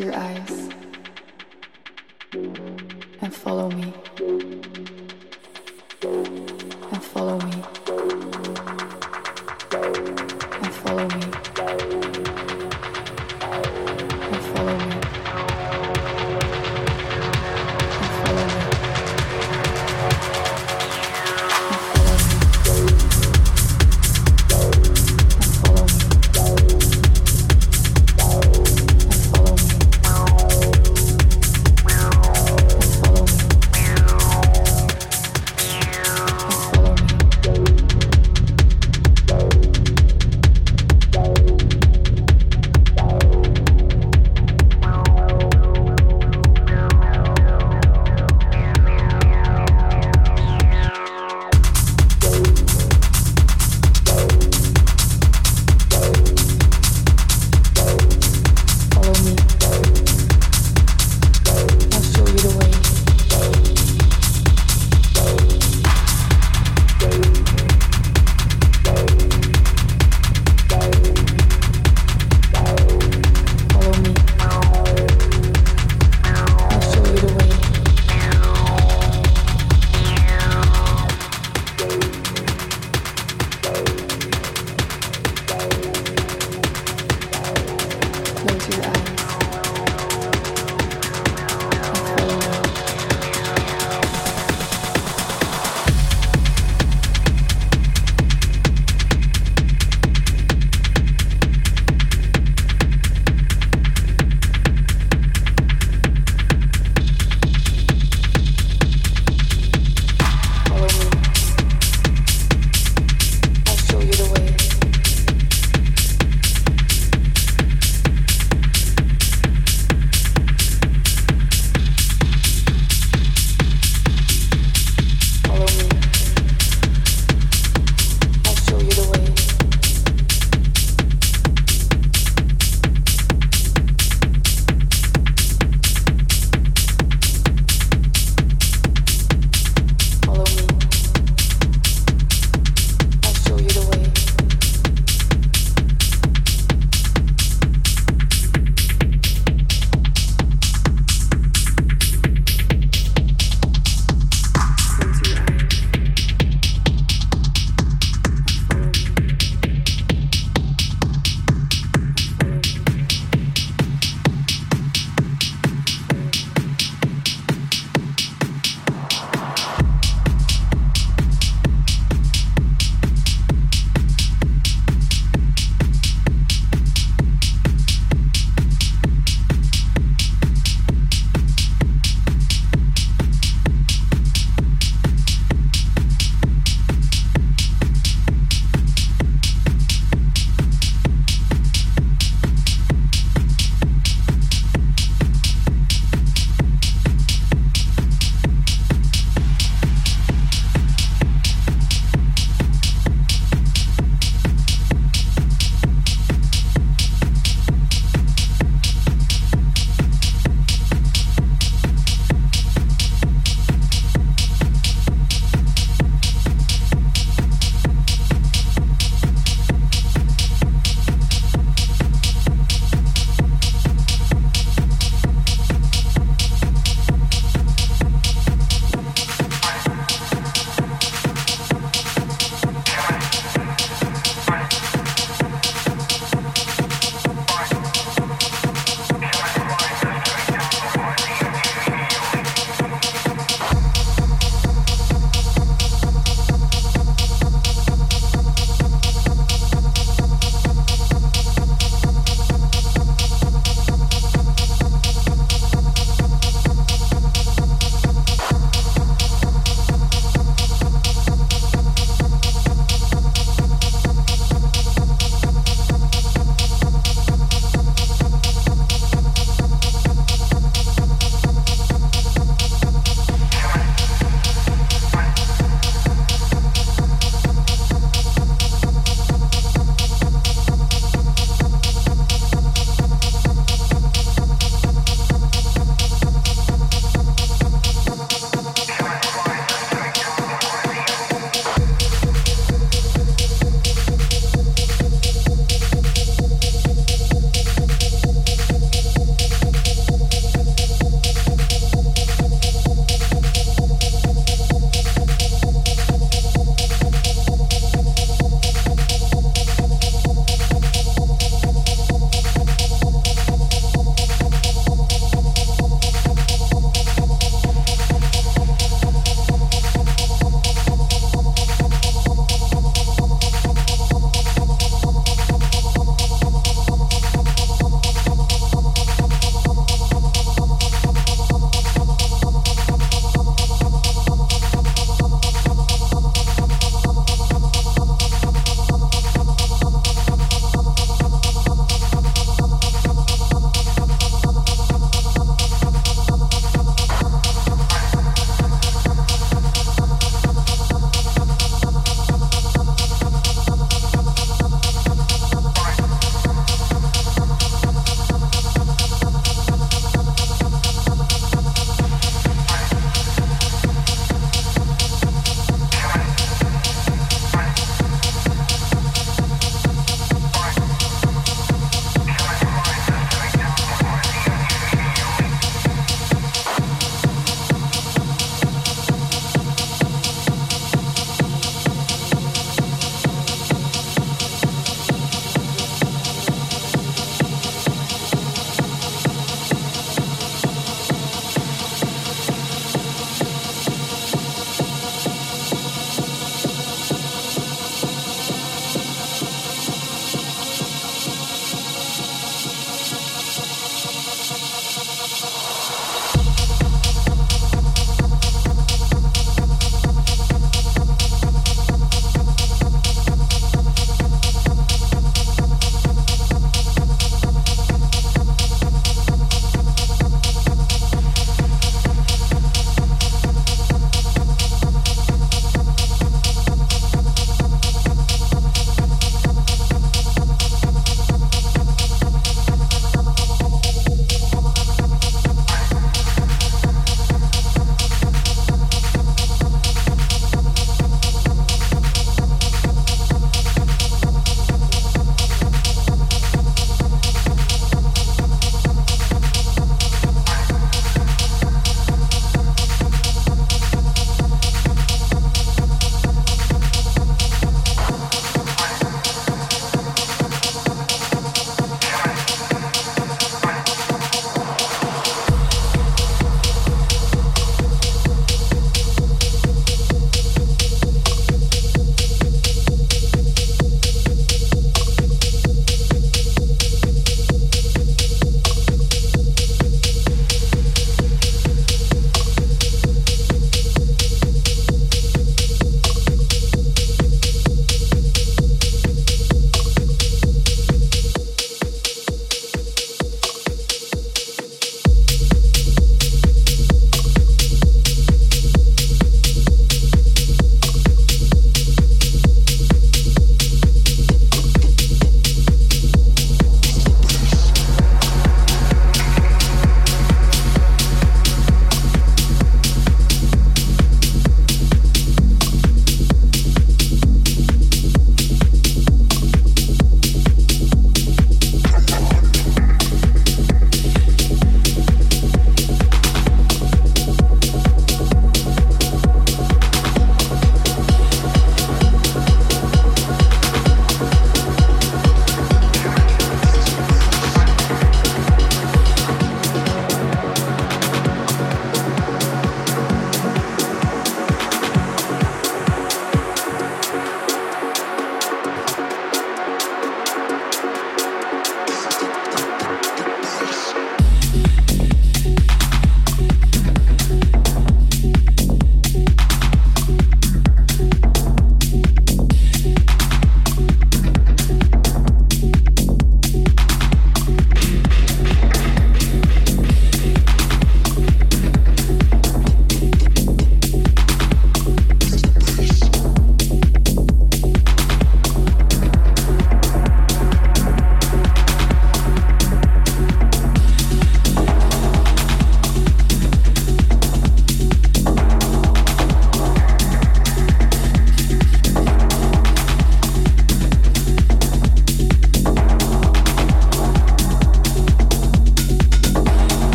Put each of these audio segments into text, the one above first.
and follow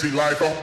crazy life. I'm